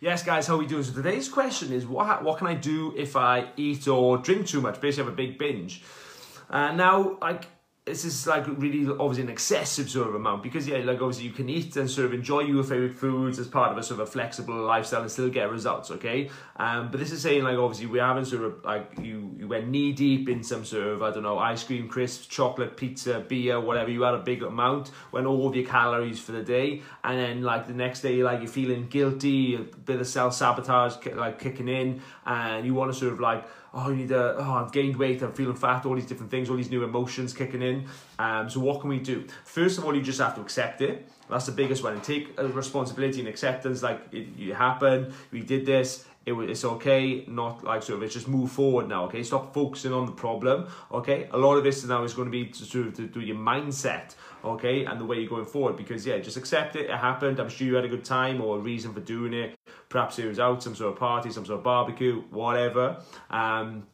Yes, guys, how are we doing? So today's question is, what what can I do if I eat or drink too much? Basically, have a big binge. Uh, now, like this is like really obviously an excessive sort of amount because yeah like obviously you can eat and sort of enjoy your favorite foods as part of a sort of a flexible lifestyle and still get results okay? Um but this is saying like obviously we haven't sort of like you you went knee deep in some sort of i don't know ice cream crisps chocolate pizza beer whatever. You had a big amount went all of your calories for the day. And then like the next day like you're feeling guilty a bit of self-sabotage like kicking in. And you want to sort of like oh, you need to, oh, I've gained weight, I'm feeling fat, all these different things, all these new emotions kicking in. Um, so what can we do? First of all, you just have to accept it. That's the biggest one. And take responsibility and acceptance, like it, it happened, we did this, it, it's okay, not like sort of, it's just move forward now, okay? Stop focusing on the problem, okay? A lot of this now is going to be to of to do your mindset, okay? And the way you're going forward, because yeah, just accept it, it happened, I'm sure you had a good time or a reason for doing it. Perhaps it was out, some sort of party, some sort of barbecue, whatever. Um,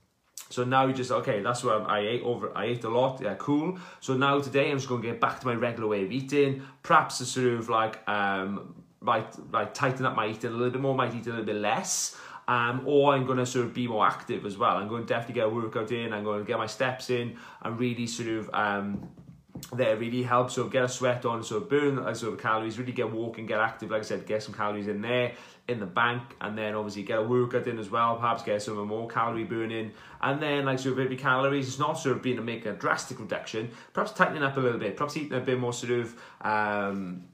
So now you just, okay, that's what I ate over, I ate a lot, yeah, cool. So now today I'm just going to get back to my regular way of eating, perhaps to sort of like, um, might, might tighten up my eating a little bit more, might eat a little bit less, um, or I'm going to sort of be more active as well. I'm going to definitely get a workout in, I'm going to get my steps in, and really sort of um, that really helps. So get a sweat on so burn uh, of calories really get walking get active. Like i said get some calories in there in the bank and then obviously get a workout in as well. Perhaps get some more calorie burning. And then like of every calories it's not sort of being to make a drastic reduction. Perhaps tightening up a little bit perhaps eating a bit more sort of um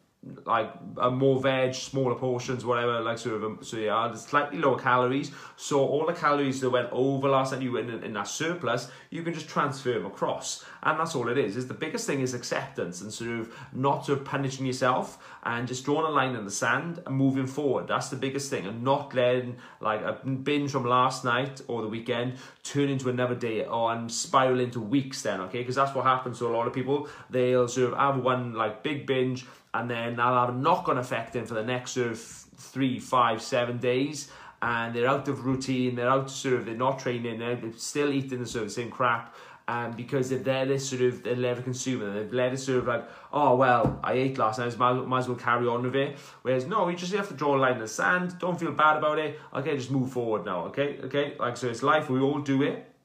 like a more veg, smaller portions, whatever, like sort of, um, so yeah, slightly lower calories. So all the calories that went over last night, you went in, in that surplus, you can just transfer them across. And that's all it is. Is the biggest thing is acceptance and sort of not sort of punishing yourself and just drawing a line in the sand and moving forward. That's the biggest thing. And not letting like a binge from last night or the weekend turn into another day or and spiral into weeks then, okay? Because that's what happens to a lot of people. They'll sort of have one like big binge and then that'll have a knock-on effect in for the next sort of three, five, seven days, and they're out of routine, they're out sort of, they're not training, they're still eating the sort of same crap, um, because they're there this sort of, they're never consuming, they've let it sort of like, oh, well, I ate last night, might, might as well carry on with it. Whereas, no, you just have to draw a line in the sand, don't feel bad about it, okay, just move forward now, okay, okay, like, so it's life, we all do it,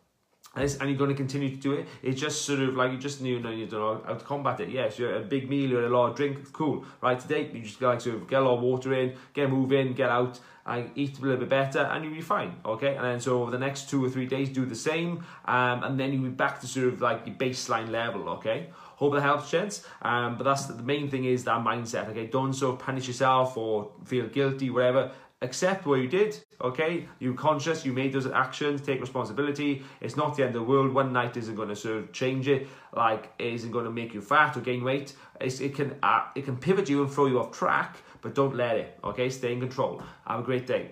and, you're going to continue to do it. It's just sort of like you just you know you don't know how to combat it. Yes, you're a big meal, you're a lot of drink, cool. Right today, you just like sort of get a lot of water in, get moving, get out, and eat a little bit better, and you'll be fine. Okay, and then so over the next two or three days, do the same, um, and then you'll be back to sort of like the baseline level. Okay. Hope that helps, gents. Um, but that's the main thing is that mindset. Okay, don't sort of punish yourself or feel guilty, whatever accept what you did, okay? You're conscious, you made those actions, take responsibility. It's not the end of the world. One night isn't going to of change it, like it isn't going to make you fat or gain weight. It's, it can uh, it can pivot you and throw you off track, but don't let it, okay? Stay in control. Have a great day.